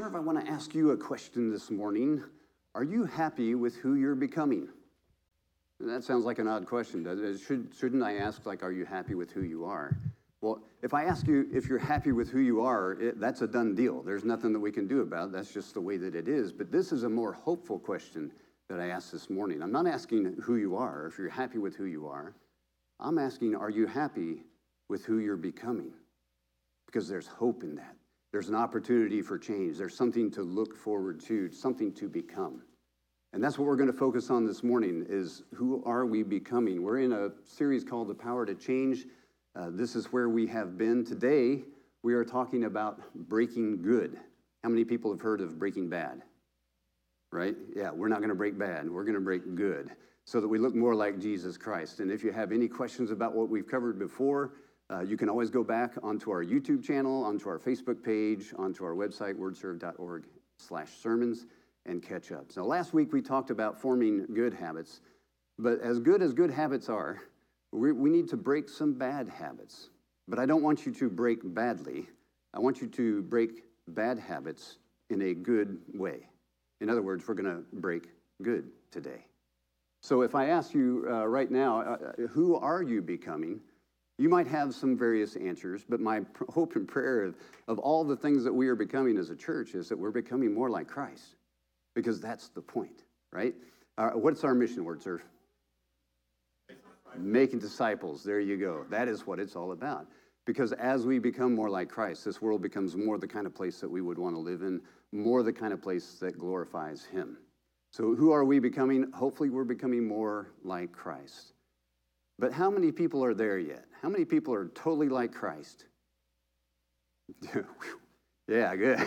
Serve, I want to ask you a question this morning. Are you happy with who you're becoming? That sounds like an odd question. Should, shouldn't I ask, like, are you happy with who you are? Well, if I ask you if you're happy with who you are, it, that's a done deal. There's nothing that we can do about it. That's just the way that it is. But this is a more hopeful question that I asked this morning. I'm not asking who you are, if you're happy with who you are. I'm asking, are you happy with who you're becoming? Because there's hope in that. There's an opportunity for change. There's something to look forward to, something to become. And that's what we're going to focus on this morning is who are we becoming? We're in a series called The Power to Change. Uh, this is where we have been. Today, we are talking about breaking good. How many people have heard of breaking bad? Right? Yeah, we're not going to break bad. We're going to break good so that we look more like Jesus Christ. And if you have any questions about what we've covered before, uh, you can always go back onto our YouTube channel, onto our Facebook page, onto our website, wordserve.org slash sermons, and catch up. So last week we talked about forming good habits. But as good as good habits are, we, we need to break some bad habits, but I don't want you to break badly. I want you to break bad habits in a good way. In other words, we're going to break good today. So if I ask you uh, right now, uh, uh, who are you becoming? You might have some various answers, but my hope and prayer of, of all the things that we are becoming as a church is that we're becoming more like Christ, because that's the point, right? Uh, what's our mission Word Serve? Making disciples. There you go. That is what it's all about. Because as we become more like Christ, this world becomes more the kind of place that we would want to live in, more the kind of place that glorifies Him. So, who are we becoming? Hopefully, we're becoming more like Christ. But how many people are there yet? How many people are totally like Christ? yeah, good.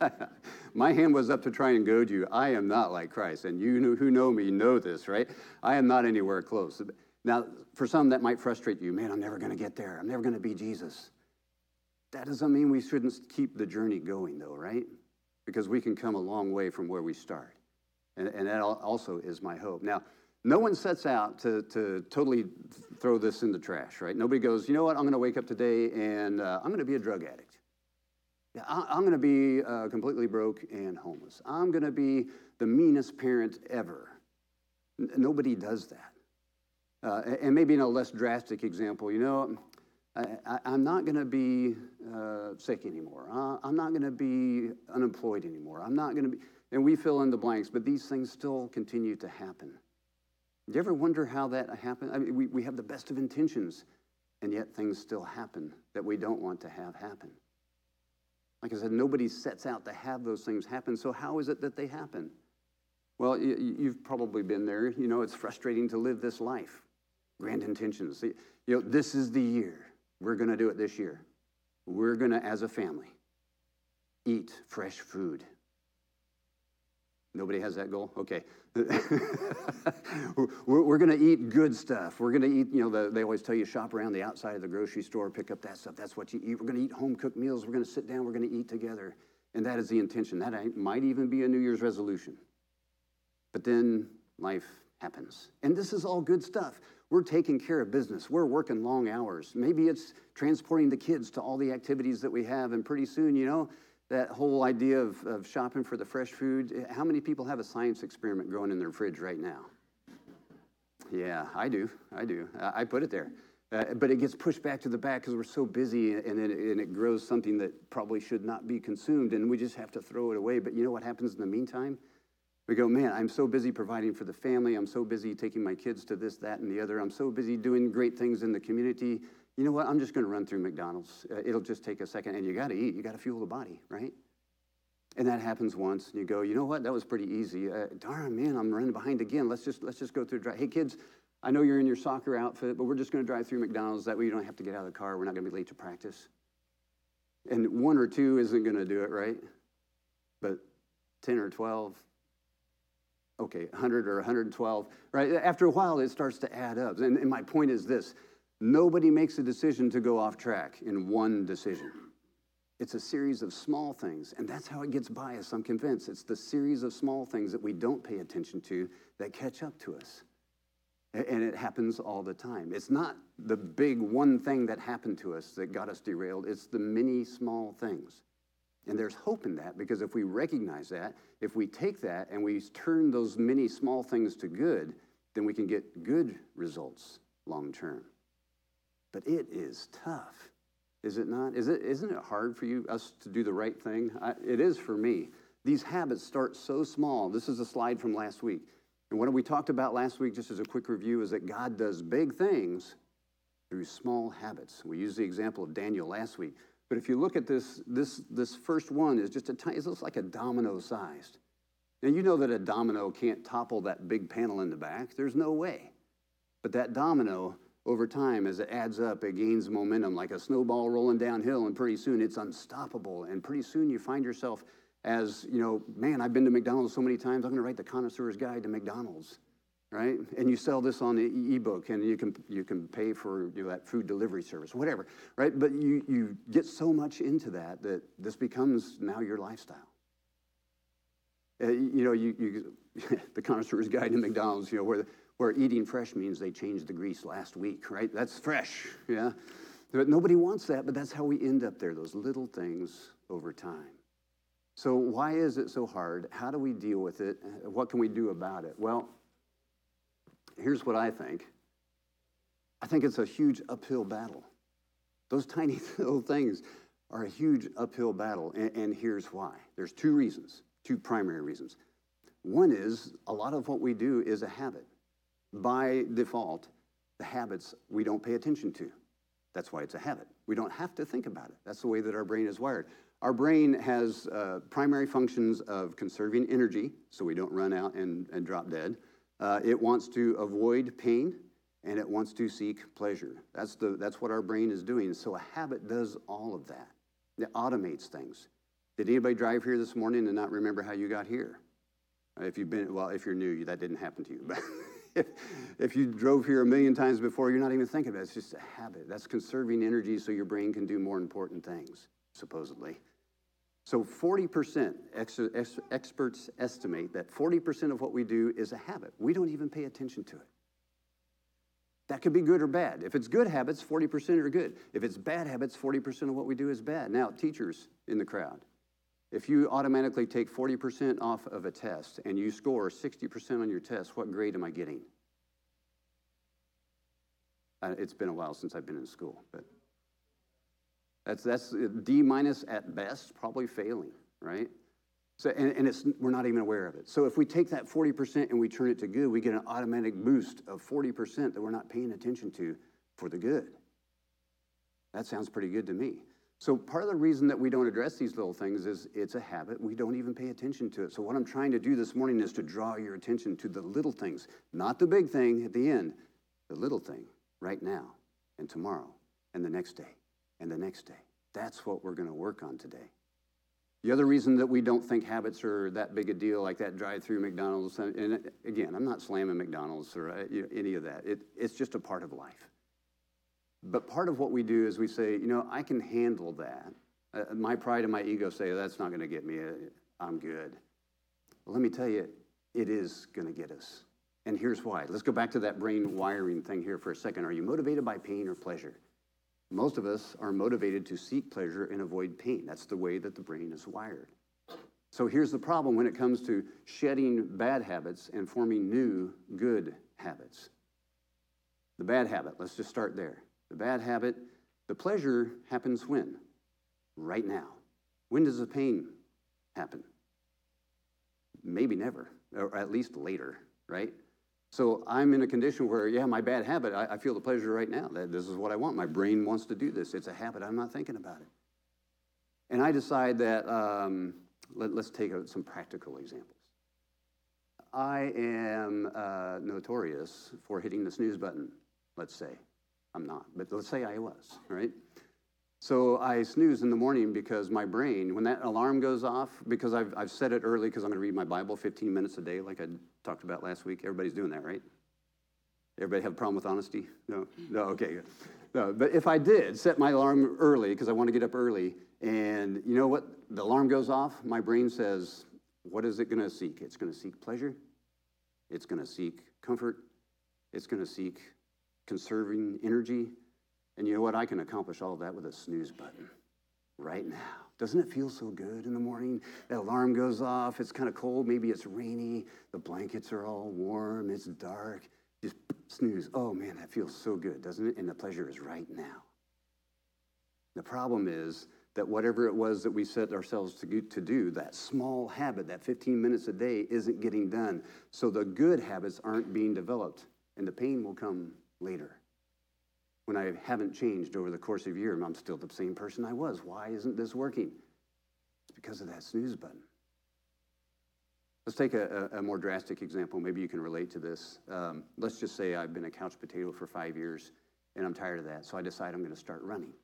My hand was up to try and goad you. I am not like Christ. And you who know me know this, right? I am not anywhere close. Now, for some, that might frustrate you. Man, I'm never going to get there. I'm never going to be Jesus. That doesn't mean we shouldn't keep the journey going, though, right? Because we can come a long way from where we start. And, and that also is my hope. Now, no one sets out to, to totally throw this in the trash, right? Nobody goes, you know what, I'm going to wake up today and uh, I'm going to be a drug addict. I, am going to be uh, completely broke and homeless. I'm going to be the meanest parent ever. N- nobody does that. Uh, and maybe in a less drastic example, you know, I, am not going to be uh, sick anymore. Uh, I'm not going to be unemployed anymore. I'm not going to be, and we fill in the blanks, but these things still continue to happen. Do you ever wonder how that happened? I mean, we, we have the best of intentions, and yet things still happen that we don't want to have happen. Like I said, nobody sets out to have those things happen, so how is it that they happen? Well, you've probably been there. You know, it's frustrating to live this life grand intentions. You know, this is the year. We're going to do it this year. We're going to, as a family, eat fresh food. Nobody has that goal? Okay. we're, going to eat good stuff. We're going to eat, you know, the, they always tell you shop around the outside of the grocery store, pick up that stuff. That's what you eat. We're going to eat home cooked meals. We're going to sit down. We're going to eat together. And that is the intention. That might even be a New Year's resolution. But then life happens. And this is all good stuff. We're taking care of business. We're working long hours. Maybe it's transporting the kids to all the activities that we have. And pretty soon, you know, that whole idea of, of shopping for the fresh food. How many people have a science experiment growing in their fridge right now? Yeah, I do. I do. I, I put it there. Uh, but it gets pushed back to the back because we're so busy and, it, and it grows something that probably should not be consumed and we just have to throw it away. But you know what happens in the meantime? We go, man, I'm so busy providing for the family. I'm so busy taking my kids to this, that, and the other. I'm so busy doing great things in the community. You know what? I'm just going to run through McDonald's. Uh, it'll just take a second. And you got to eat. You got to fuel the body, right? And that happens once, and you go, you know what? That was pretty easy. Uh, darn, man, I'm running behind again. Let's just let's just go through. Drive. Hey, kids, I know you're in your soccer outfit, but we're just going to drive through McDonald's. That way, you don't have to get out of the car. We're not going to be late to practice. And one or two isn't going to do it, right? But ten or twelve, okay, 100 or 112, right? After a while, it starts to add up. And, and my point is this nobody makes a decision to go off track in one decision. It's a series of small things, and that's how it gets by us, I'm convinced. It's the series of small things that we don't pay attention to that catch up to us. And it happens all the time. It's not the big one thing that happened to us that got us derailed, it's the many small things. And there's hope in that because if we recognize that, if we take that and we turn those many small things to good, then we can get good results long term. But it is tough, is it not? Is it, isn't it hard for you, us to do the right thing? I, it is for me. These habits start so small. This is a slide from last week. And what we talked about last week, just as a quick review, is that God does big things through small habits. We used the example of Daniel last week. But if you look at this, this, this first one is just a tiny, it looks like a domino sized. Now, you know that a domino can't topple that big panel in the back. There's no way. But that domino, over time, as it adds up, it gains momentum like a snowball rolling downhill, and pretty soon it's unstoppable. And pretty soon you find yourself as, you know, man, I've been to McDonald's so many times, I'm going to write the connoisseur's guide to McDonald's right? And you sell this on the ebook, and you can you can pay for you know, that food delivery service, whatever, right? But you you get so much into that that this becomes now your lifestyle. Uh, you know, you, you the connoisseur's guide to McDonald's, you know, where where eating fresh means they changed the grease last week, right? That's fresh, yeah. Nobody wants that, but that's how we end up there. Those little things over time. So why is it so hard? How do we deal with it? What can we do about it? Well, here's what I think I think it's a huge uphill battle. Those tiny little things are a huge uphill battle, and, and, here's why. There's two reasons, two primary reasons. One is a lot of what we do is a habit. By default, the habits we don't pay attention to. That's why it's a habit. We don't have to think about it. That's the way that our brain is wired. Our brain has uh, primary functions of conserving energy so we don't run out and, and drop dead. Uh, it wants to avoid pain and it wants to seek pleasure. That's, the, that's what our brain is doing. So a habit does all of that, it automates things. Did anybody drive here this morning and not remember how you got here? If you've been, well, if you're new, that didn't happen to you. If you drove here a million times before, you're not even thinking about it. It's just a habit. That's conserving energy so your brain can do more important things, supposedly. So 40%, ex- ex- experts estimate that 40% of what we do is a habit. We don't even pay attention to it. That could be good or bad. If it's good habits, 40% are good. If it's bad habits, 40% of what we do is bad. Now, teachers in the crowd, if you automatically take 40% off of a test and you score 60% on your test, what grade am I getting? It's been a while since I've been in school, but that's, that's D minus at best, probably failing, right? So, and, and it's, we're not even aware of it. So if we take that 40% and we turn it to good, we get an automatic boost of 40% that we're not paying attention to for the good. That sounds pretty good to me. So part of the reason that we don't address these little things is it's a habit. We don't even pay attention to it. So what I'm trying to do this morning is to draw your attention to the little things, not the big thing at the end, the little thing right now and tomorrow and the next day and the next day. That's what we're going to work on today. The other reason that we don't think habits are that big a deal, like that drive-through McDonald's, and again, I'm not slamming McDonald's or uh, any of that. It, it's just a part of life. But part of what we do is we say, you know, I can handle that. Uh, my pride and my ego say that's not going to get me. Uh, I'm good. Well, let me tell you, it is going to get us. And here's why. Let's go back to that brain wiring thing here for a second. Are you motivated by pain or pleasure? Most of us are motivated to seek pleasure and avoid pain. That's the way that the brain is wired. So here's the problem when it comes to shedding bad habits and forming new good habits. The bad habit, let's just start there. The bad habit, the pleasure happens when? Right now. When does the pain happen? Maybe never, or at least later, right? So I'm in a condition where, yeah, my bad habit, I, I feel the pleasure right now. This is what I want. My brain wants to do this. It's a habit. I'm not thinking about it. And I decide that, um, let, us take a, some practical examples. I am uh, notorious for hitting the snooze button, let's say. I'm not, but let's say I was, right? So I snooze in the morning because my brain, when that alarm goes off, because I've, I've set it early because I'm going to read my Bible 15 minutes a day, like I talked about last week. Everybody's doing that, right? Everybody have a problem with honesty? No? No, okay, good. No, but if I did set my alarm early because I want to get up early, and you know what? The alarm goes off, my brain says, what is it going to seek? It's going to seek pleasure, it's going to seek comfort, it's going to seek conserving energy, and you know what? I can accomplish all of that with a snooze button right now. Doesn't it feel so good in the morning? That alarm goes off, it's kind of cold, maybe it's rainy, the blankets are all warm, it's dark. Just snooze. Oh man, that feels so good, doesn't it? And the pleasure is right now. The problem is that whatever it was that we set ourselves to, to do, that small habit, that 15 minutes a day, isn't getting done. So the good habits aren't being developed, and the pain will come later. When I haven't changed over the course of a year, I'm still the same person I was. Why isn't this working? It's because of that snooze button. Let's take a, a, more drastic example. Maybe you can relate to this. Um, let's just say I've been a couch potato for five years and I'm tired of that. So I decide I'm going to start running.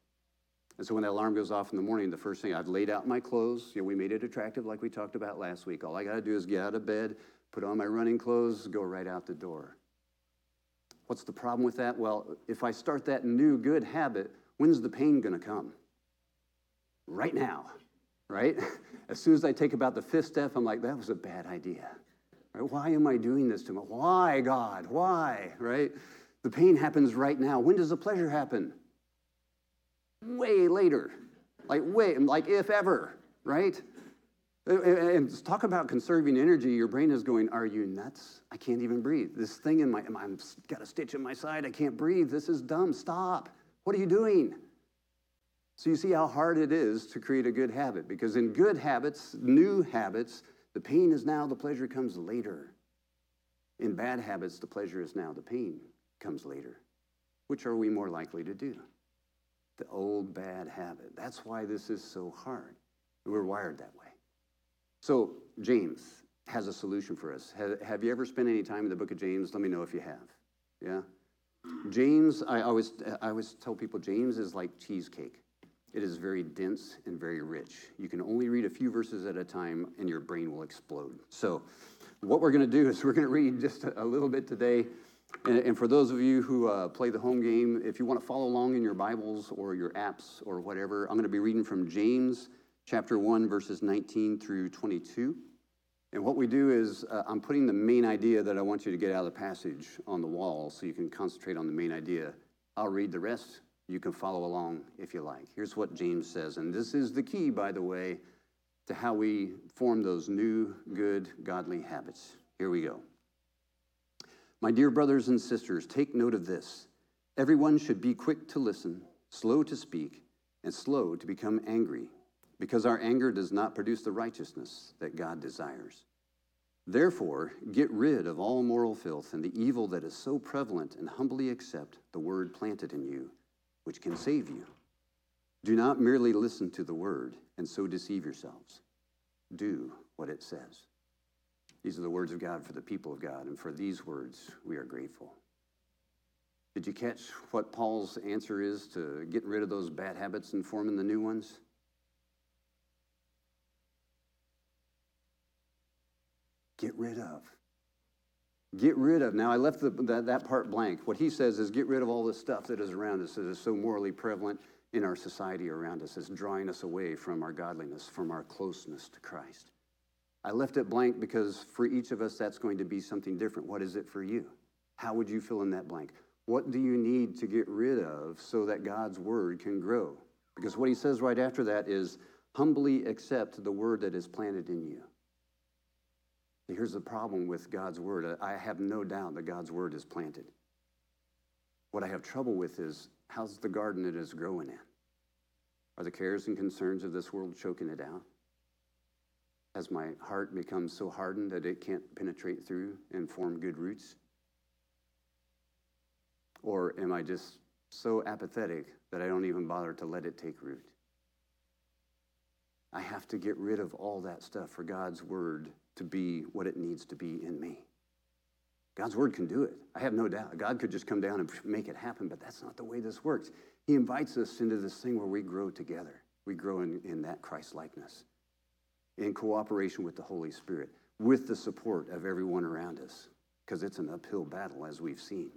And so when that alarm goes off in the morning, the first thing I've laid out my clothes. You know, we made it attractive like we talked about last week. All I got to do is get out of bed, put on my running clothes, go right out the door. What's the problem with that? Well, if I start that new good habit, when's the pain going to come? Right now, right? As soon as I take about the fifth step, I'm like, that was a bad idea. Right? Why am I doing this to me? Why, God? Why? Right? The pain happens right now. When does the pleasure happen? Way later. Like, way, like if ever, right? Uh, uh, uh, and talk about conserving energy. Your brain is going, Are you nuts? I can't even breathe. This thing in my, I've got a stitch in my side. I can't breathe. This is dumb. Stop. What are you doing? So you see how hard it is to create a good habit because in good habits, new habits, the pain is now, the pleasure comes later. In bad habits, the pleasure is now, the pain comes later. Which are we more likely to do? The old bad habit. That's why this is so hard. We're wired that way. So, James has a solution for us. Have, you ever spent any time in the book of James? Let me know if you have. Yeah? James, I always, I always tell people James is like cheesecake. It is very dense and very rich. You can only read a few verses at a time and your brain will explode. So, what we're going to do is we're going to read just a little bit today. And, and for those of you who uh, play the home game, if you want to follow along in your Bibles or your apps or whatever, I'm going to be reading from James chapter 1, verses 19 through 22. And what we do is, uh, I'm putting the main idea that I want you to get out of the passage on the wall so you can concentrate on the main idea. I'll read the rest. You can follow along if you like. Here's what James says, and this is the key, by the way, to how we form those new, good, godly habits. Here we go. My dear brothers and sisters, take note of this. Everyone should be quick to listen, slow to speak, and slow to become angry because our anger does not produce the righteousness that God desires. Therefore, get rid of all moral filth and the evil that is so prevalent, and humbly accept the word planted in you, which can save you. Do not merely listen to the word and so deceive yourselves. Do what it says. These are the words of God for the people of God, and for these words we are grateful. Did you catch what Paul's answer is to getting rid of those bad habits and forming the new ones? Get rid of. Get rid of. Now, I left the, that, that part blank. What he says is get rid of all the stuff that is around us that is so morally prevalent in our society around us. It's drawing us away from our godliness, from our closeness to Christ. I left it blank because for each of us, that's going to be something different. What is it for you? How would you fill in that blank? What do you need to get rid of so that God's word can grow? Because what he says right after that is humbly accept the word that is planted in you. Here's the problem with God's word. I have no doubt that God's word is planted. What I have trouble with is how's the garden it is growing in? Are the cares and concerns of this world choking it out? Has my heart become so hardened that it can't penetrate through and form good roots? Or am I just so apathetic that I don't even bother to let it take root? I have to get rid of all that stuff for God's word to be what it needs to be in me. God's word can do it. I have no doubt. God could just come down and make it happen, but that's not the way this works. He invites us into this thing where we grow together. We grow in, in that Christ likeness, in cooperation with the Holy Spirit, with the support of everyone around us, because it's an uphill battle, as we've seen.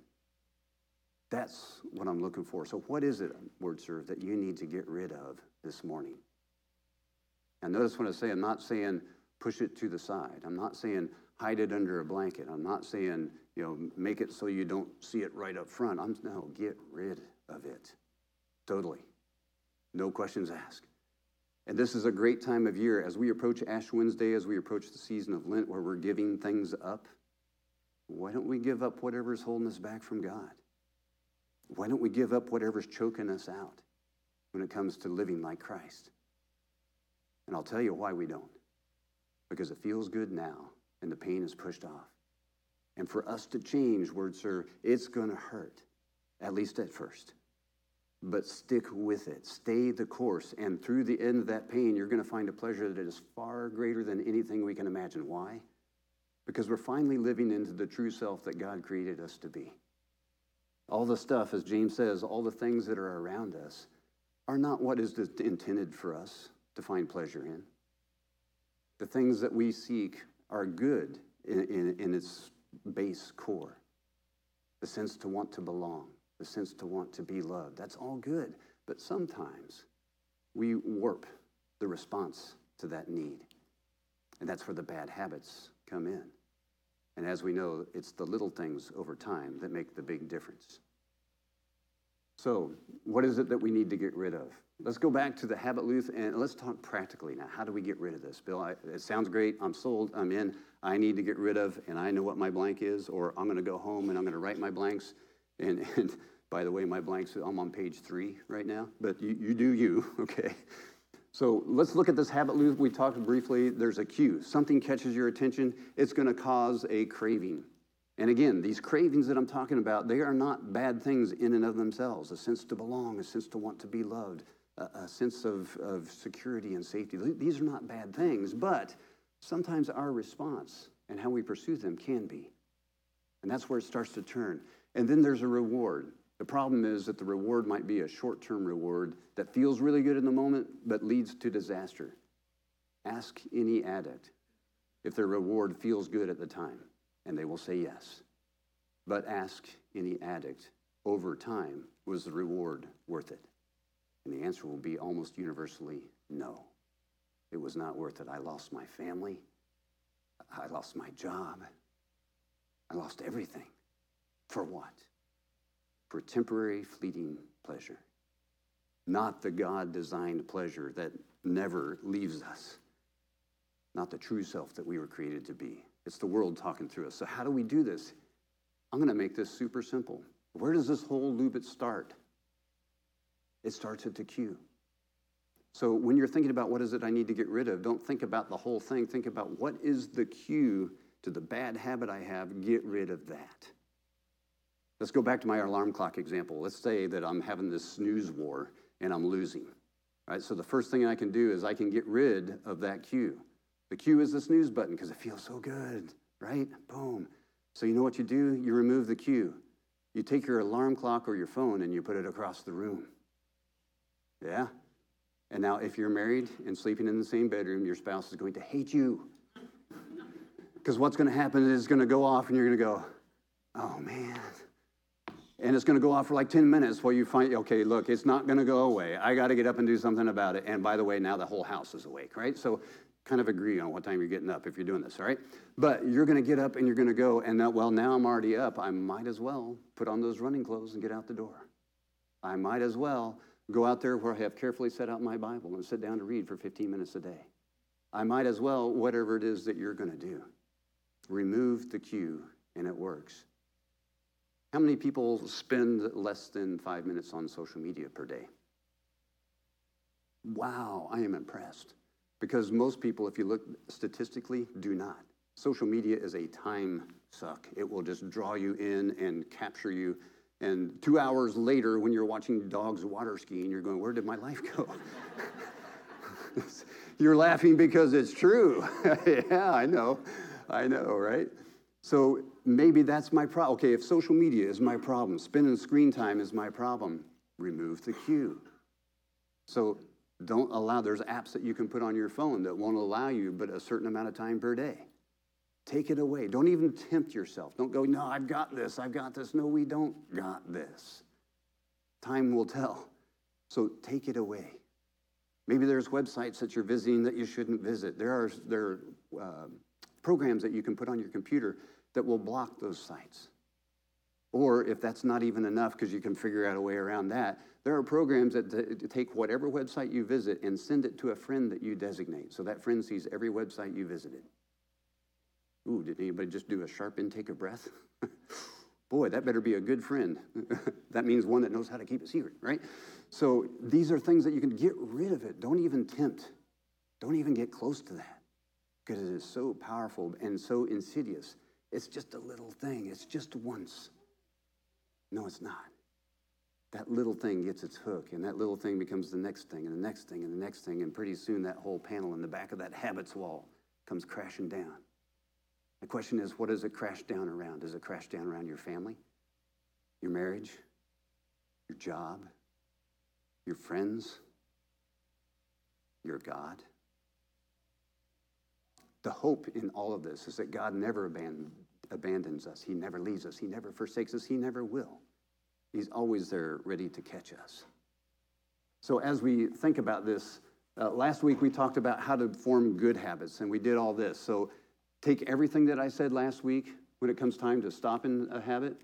That's what I'm looking for. So, what is it, Word Serve, that you need to get rid of this morning? And notice what I say, I'm not saying push it to the side. I'm not saying hide it under a blanket. I'm not saying, you know, make it so you don't see it right up front. I'm no, get rid of it. Totally. No questions asked. And this is a great time of year as we approach Ash Wednesday, as we approach the season of Lent where we're giving things up. Why don't we give up whatever's holding us back from God? Why don't we give up whatever's choking us out when it comes to living like Christ? And I'll tell you why we don't. Because it feels good now and the pain is pushed off. And for us to change, Word Serve, it's going to hurt, at least at first. But stick with it. Stay the course. And through the end of that pain, you're going to find a pleasure that is far greater than anything we can imagine. Why? Because we're finally living into the true self that God created us to be. All the stuff, as James says, all the things that are around us are not what is intended for us to find pleasure in. The things that we seek are good in, in, in its base core the sense to want to belong, the sense to want to be loved. That's all good. But sometimes we warp the response to that need. And that's where the bad habits come in. And as we know, it's the little things over time that make the big difference. So, what is it that we need to get rid of? Let's go back to the habit loop and let's talk practically now. How do we get rid of this? Bill, I, it sounds great. I'm sold. I'm in. I need to get rid of, and I know what my blank is, or I'm going to go home and I'm going to write my blanks. And, and by the way, my blanks, I'm on page three right now, but you, you do you, okay? So let's look at this habit loop. We talked briefly. There's a cue. Something catches your attention, it's going to cause a craving. And again, these cravings that I'm talking about, they are not bad things in and of themselves. A sense to belong, a sense to want to be loved, a, sense of, of security and safety. These are not bad things, but sometimes our response and how we pursue them can be. And that's where it starts to turn. And then there's a reward. The problem is that the reward might be a short term reward that feels really good in the moment, but leads to disaster. Ask any addict if their reward feels good at the time, and they will say yes. But ask any addict over time, was the reward worth it? And the answer will be almost universally no. It was not worth it. I lost my family. I lost my job. I lost everything. For what? For temporary, fleeting pleasure. Not the God designed pleasure that never leaves us. Not the true self that we were created to be. It's the world talking through us. So, how do we do this? I'm going to make this super simple. Where does this whole loop start? It starts at the cue. So when you're thinking about what is it I need to get rid of, don't think about the whole thing. Think about what is the cue to the bad habit I have. Get rid of that. Let's go back to my alarm clock example. Let's say that I'm having this snooze war and I'm losing. Right? So the first thing I can do is I can get rid of that cue. The cue is the snooze button because it feels so good, right? Boom. So you know what you do? You remove the cue. You take your alarm clock or your phone and you put it across the room. Yeah? And now, if you're married and sleeping in the same bedroom, your spouse is going to hate you. Because what's going to happen is it's going to go off and you're going to go, oh man. And it's going to go off for like 10 minutes while you find, okay, look, it's not going to go away. I got to get up and do something about it. And by the way, now the whole house is awake, right? So kind of agree on what time you're getting up if you're doing this, all right? But you're going to get up and you're going to go, and well, now I'm already up. I might as well put on those running clothes and get out the door. I might as well go out there where I have carefully set out my Bible and sit down to read for 15 minutes a day. I might as well, whatever it is that you're going to do, remove the cue and it works. How many people spend less than five minutes on social media per day? Wow, I am impressed. Because most people, if you look statistically, do not. Social media is a time suck. It will just draw you in and capture you and two hours later, when you're watching dogs water skiing, you're going, Where did my life go? you're laughing because it's true. yeah, I know. I know, right? So maybe that's my problem. Okay, if social media is my problem, spending screen time is my problem, remove the cue. So don't allow, there's apps that you can put on your phone that won't allow you but a certain amount of time per day. Take it away. Don't even tempt yourself. Don't go, no, I've got this, I've got this. No, we don't got this. Time will tell. So take it away. Maybe there's websites that you're visiting that you shouldn't visit. There are, there are uh, programs that you can put on your computer that will block those sites. Or if that's not even enough, because you can figure out a way around that, there are programs that t- take whatever website you visit and send it to a friend that you designate. So that friend sees every website you visited. Ooh, did anybody just do a sharp intake of breath? Boy, that better be a good friend. that means one that knows how to keep a secret, right? So these are things that you can get rid of it. Don't even tempt. Don't even get close to that because it is so powerful and so insidious. It's just a little thing, it's just once. No, it's not. That little thing gets its hook, and that little thing becomes the next thing, and the next thing, and the next thing, and pretty soon that whole panel in the back of that habits wall comes crashing down. The question is, what does it crash down around? Does it crash down around your family, your marriage, your job, your friends, your God? The hope in all of this is that God never abandons abandons us. He never leaves us. He never forsakes us. He never will. He's always there ready to catch us. So, as we think about this, uh, last week we talked about how to form good habits, and we did all this. So, take everything that I said last week when it comes time to stop a habit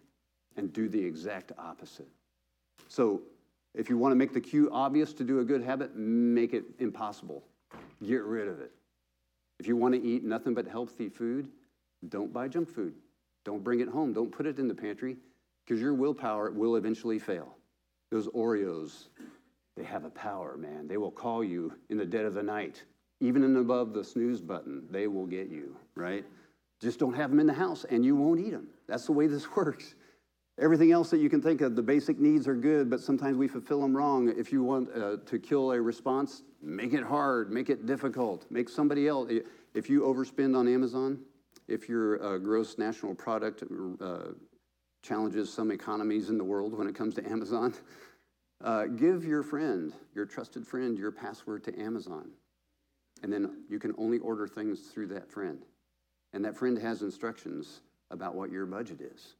and do the exact opposite. So, if you want to make the cue obvious to do a good habit, make it impossible. Get rid of it. If you want to eat nothing but healthy food, don't buy junk food. Don't bring it home. Don't put it in the pantry because your willpower will eventually fail. Those Oreos, they have a power, man. They will call you in the dead of the night. Even in above the snooze button, they will get you, right? Just don't have them in the house and you won't eat them. That's the way this works. Everything else that you can think of, the basic needs are good, but sometimes we fulfill them wrong. If you want uh, to kill a response, make it hard, make it difficult, make somebody else. If you overspend on Amazon, if your uh, gross national product uh, challenges some economies in the world when it comes to Amazon, uh, give your friend, your trusted friend, your password to Amazon. And then you can only order things through that friend. And that friend has instructions about what your budget is.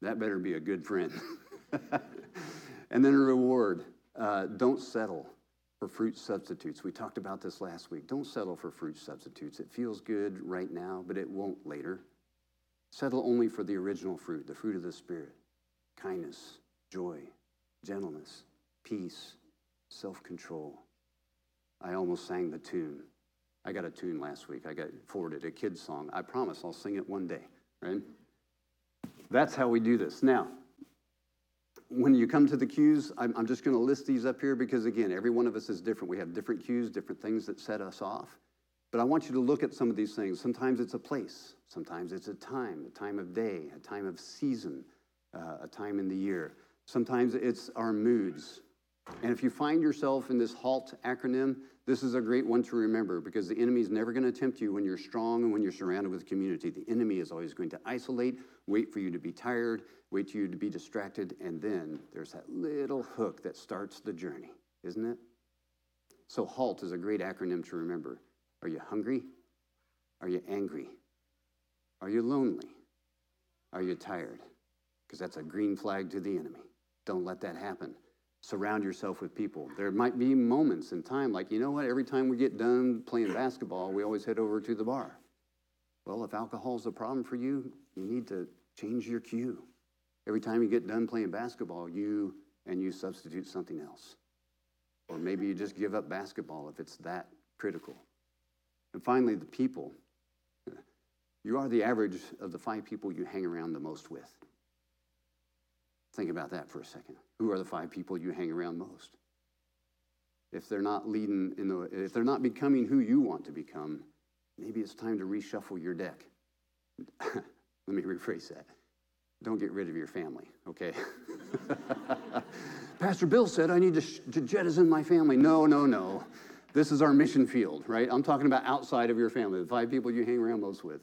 That better be a good friend. and then a reward. Uh, don't settle for fruit substitutes. We talked about this last week. Don't settle for fruit substitutes. It feels good right now, but it won't later. Settle only for the original fruit, the fruit of the Spirit kindness, joy, gentleness, peace, self control. I almost sang the tune. I got a tune last week. I got forwarded a kid's song. I promise I'll sing it one day, right? That's how we do this. Now, when you come to the cues, I'm, I'm just going to list these up here because, again, every one of us is different. We have different cues, different things that set us off. But I want you to look at some of these things. Sometimes it's a place, sometimes it's a time, a time of day, a time of season, uh, a time in the year. Sometimes it's our moods. And if you find yourself in this HALT acronym, this is a great one to remember because the enemy is never going to tempt you when you're strong and when you're surrounded with community. The enemy is always going to isolate, wait for you to be tired, wait for you to be distracted, and then there's that little hook that starts the journey, isn't it? So, HALT is a great acronym to remember. Are you hungry? Are you angry? Are you lonely? Are you tired? Because that's a green flag to the enemy. Don't let that happen. Surround yourself with people. There might be moments in time, like, you know what, every time we get done playing basketball, we always head over to the bar. Well, if alcohol is a problem for you, you need to change your cue. Every time you get done playing basketball, you and you substitute something else. Or maybe you just give up basketball if it's that critical. And finally, the people. You are the average of the five people you hang around the most with. Think about that for a second. Who are the five people you hang around most? If they're not leading in the if they're not becoming who you want to become, maybe it's time to reshuffle your deck. Let me rephrase that. Don't get rid of your family, okay? Pastor Bill said I need to, sh- to jettison my family. No, no, no. This is our mission field, right? I'm talking about outside of your family. The five people you hang around most with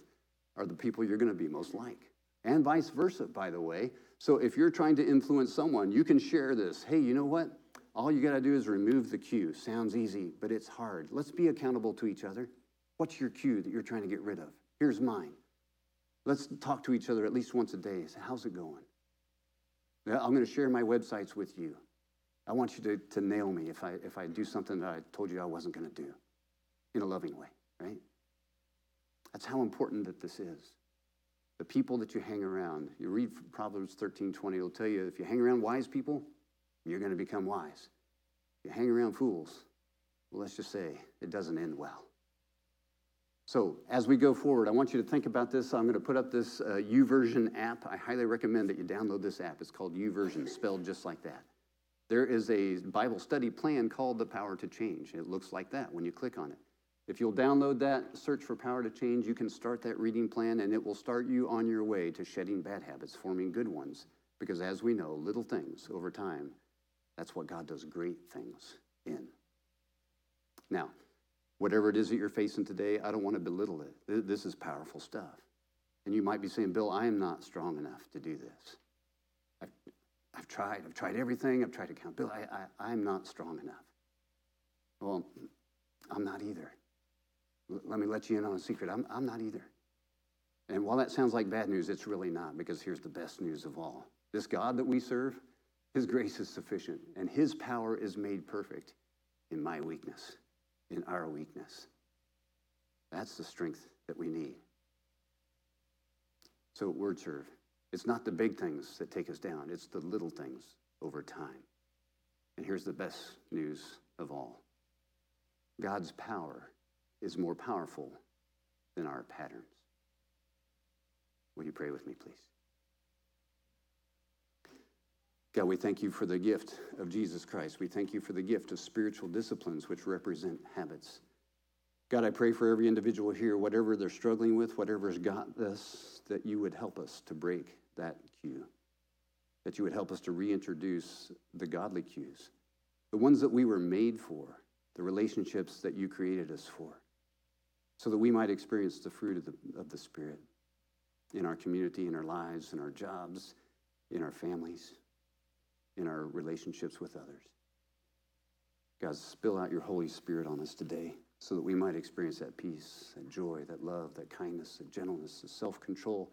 are the people you're going to be most like. And vice versa, by the way. So if you're trying to influence someone, you can share this. Hey, you know what? All you got to do is remove the cue. Sounds easy, but it's hard. Let's be accountable to each other. What's your cue that you're trying to get rid of? Here's mine. Let's talk to each other at least once a day. Say, how's it going? I'm going to share my websites with you. I want you to, to nail me if I, if I do something that I told you I wasn't going to do in a loving way, right? That's how important that this is. The people that you hang around. You read Proverbs 13 20, it'll tell you if you hang around wise people, you're going to become wise. If you hang around fools, well, let's just say it doesn't end well. So, as we go forward, I want you to think about this. I'm going to put up this uh, YouVersion app. I highly recommend that you download this app. It's called YouVersion, spelled just like that. There is a Bible study plan called The Power to Change. It looks like that when you click on it. If you'll download that, search for Power to Change, you can start that reading plan and it will start you on your way to shedding bad habits, forming good ones. Because as we know, little things over time, that's what God does great things in. Now, whatever it is that you're facing today, I don't want to belittle it. This is powerful stuff. And you might be saying, Bill, I am not strong enough to do this. I've, I've tried. I've tried everything. I've tried to count. Bill, I, I, I'm not strong enough. Well, I'm not either. Let me let you in on a secret. I'm, I'm not either. And while that sounds like bad news, it's really not, because here's the best news of all. This God that we serve, His grace is sufficient, and His power is made perfect in my weakness, in our weakness. That's the strength that we need. So, word serve. It's not the big things that take us down, it's the little things over time. And here's the best news of all God's power is more powerful than our patterns. Will you pray with me, please? God, we thank you for the gift of Jesus Christ. We thank you for the gift of spiritual disciplines, which represent habits. God, I pray for every individual here, whatever they're struggling with, whatever's got this, that you would help us to break that cue, that you would help us to reintroduce the godly cues, the ones that we were made for, the relationships that you created us for so that we might experience the fruit of the, of the Spirit in our community, in our lives, in our jobs, in our families, in our relationships with others. God, spill out your Holy Spirit on us today so that we might experience that peace, that joy, that love, that kindness, that gentleness, that self control,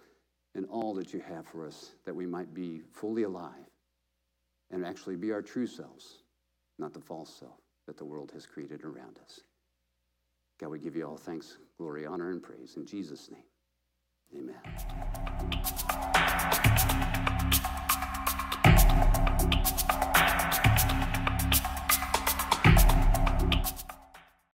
and all that you have for us, that we might be fully alive and actually be our true selves, not the false self that the world has created around us. God, we give you all thanks, glory, honor, and praise in Jesus' name. Amen.